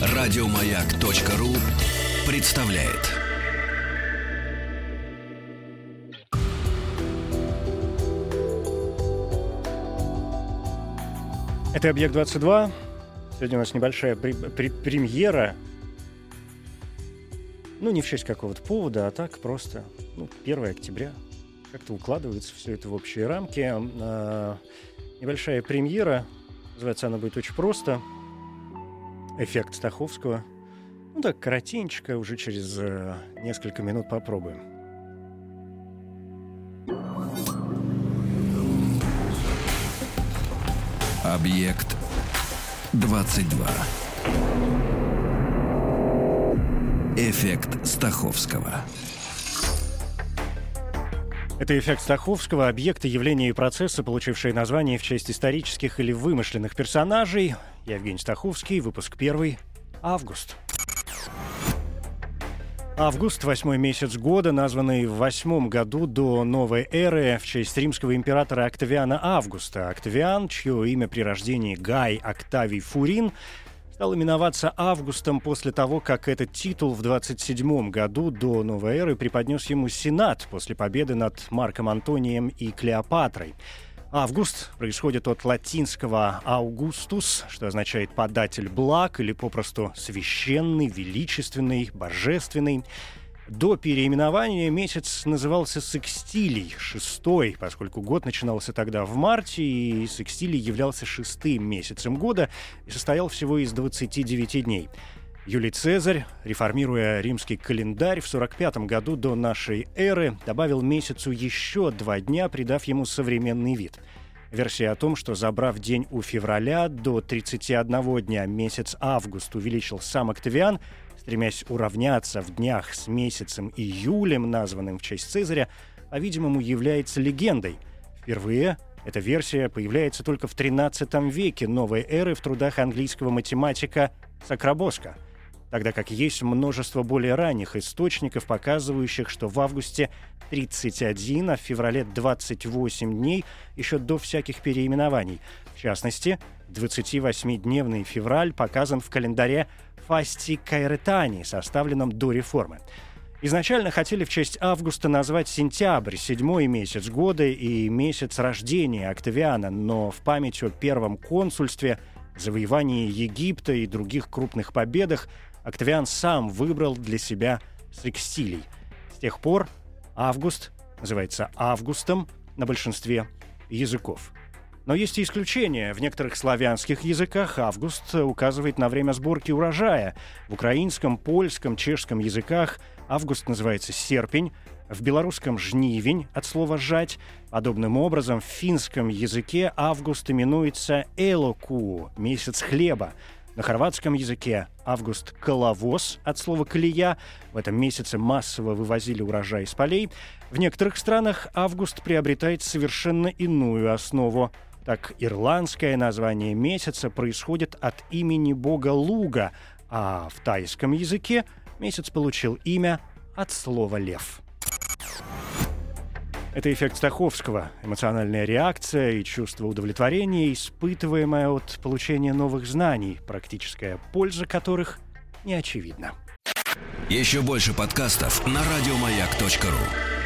Радиомаяк.ру представляет. Это «Объект-22». Сегодня у нас небольшая при- при- премьера. Ну, не в честь какого-то повода, а так просто. Ну, 1 октября. Как-то укладывается все это в общие рамки. А, небольшая премьера. Называется она будет очень просто. Эффект Стаховского. Ну так, коротенько, уже через э, несколько минут попробуем. Объект 22. Эффект Стаховского. Это эффект Стаховского, объекты, явления и процессы, получившие название в честь исторических или вымышленных персонажей. Я Евгений Стаховский, выпуск первый, август. Август, восьмой месяц года, названный в восьмом году до новой эры в честь римского императора Октавиана Августа. Октавиан, чье имя при рождении Гай Октавий Фурин, стал именоваться Августом после того, как этот титул в 27 году до новой эры преподнес ему Сенат после победы над Марком Антонием и Клеопатрой. Август происходит от латинского «augustus», что означает «податель благ» или попросту «священный», «величественный», «божественный». До переименования месяц назывался Секстилий, шестой, поскольку год начинался тогда в марте, и Секстилий являлся шестым месяцем года и состоял всего из 29 дней. Юлий Цезарь, реформируя римский календарь, в 45 году до нашей эры добавил месяцу еще два дня, придав ему современный вид. Версия о том, что забрав день у февраля до 31 дня месяц август увеличил сам Октавиан, стремясь уравняться в днях с месяцем июлем, названным в честь Цезаря, по-видимому, является легендой. Впервые эта версия появляется только в XIII веке новой эры в трудах английского математика Сакрабоска – тогда как есть множество более ранних источников, показывающих, что в августе 31, а в феврале 28 дней еще до всяких переименований. В частности, 28-дневный февраль показан в календаре Фасти Кайретани, составленном до реформы. Изначально хотели в честь августа назвать сентябрь, седьмой месяц года и месяц рождения Октавиана, но в память о первом консульстве, завоевании Египта и других крупных победах Октавиан сам выбрал для себя секстилий. С тех пор август называется августом на большинстве языков. Но есть и исключения. В некоторых славянских языках август указывает на время сборки урожая. В украинском, польском, чешском языках август называется серпень, в белорусском жнивень от слова «жать». Подобным образом в финском языке август именуется элоку – месяц хлеба. На хорватском языке август – коловоз от слова «колея». В этом месяце массово вывозили урожай из полей. В некоторых странах август приобретает совершенно иную основу. Так, ирландское название месяца происходит от имени бога Луга, а в тайском языке месяц получил имя от слова «лев». Это эффект Стаховского, эмоциональная реакция и чувство удовлетворения, испытываемое от получения новых знаний, практическая польза которых не очевидна. Еще больше подкастов на радиомаяк.ру.